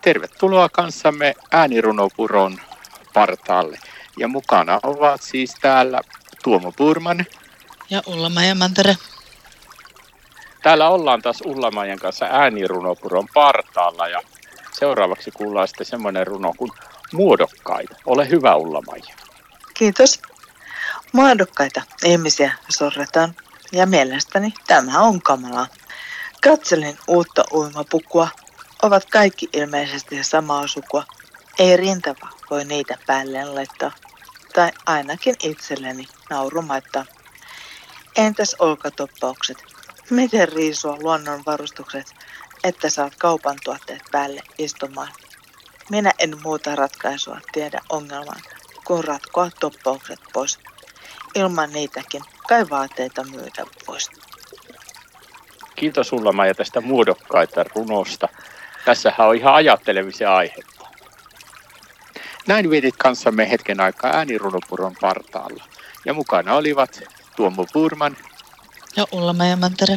Tervetuloa kanssamme äänirunopuron partaalle. Ja mukana ovat siis täällä Tuomo Purman. Ja Ulla-Maija Mantere. Täällä ollaan taas Ulla-Maijan kanssa äänirunopuron partaalla ja seuraavaksi kuullaan sitten semmoinen runo kuin Muodokkaita. Ole hyvä Ulla-Maija. Kiitos. Muodokkaita ihmisiä sorretaan ja mielestäni tämä on kamalaa. Katselin uutta uimapukua. Ovat kaikki ilmeisesti samaa sukua. Ei rintava voi niitä päälleen laittaa. Tai ainakin itselleni naurumaittaa. Entäs olkatoppaukset? Miten riisua luonnonvarustukset, että saat kaupan tuotteet päälle istumaan? Minä en muuta ratkaisua tiedä ongelmaan, kun ratkoa toppaukset pois. Ilman niitäkin kai vaateita myydä voisi. Kiitos sulla Maija tästä muodokkaita runosta. Tässähän on ihan ajattelemisen aihetta. Näin vietit kanssamme hetken aikaa äänirunopuron partaalla. Ja mukana olivat Tuomo Purman ja Ulla Mantere.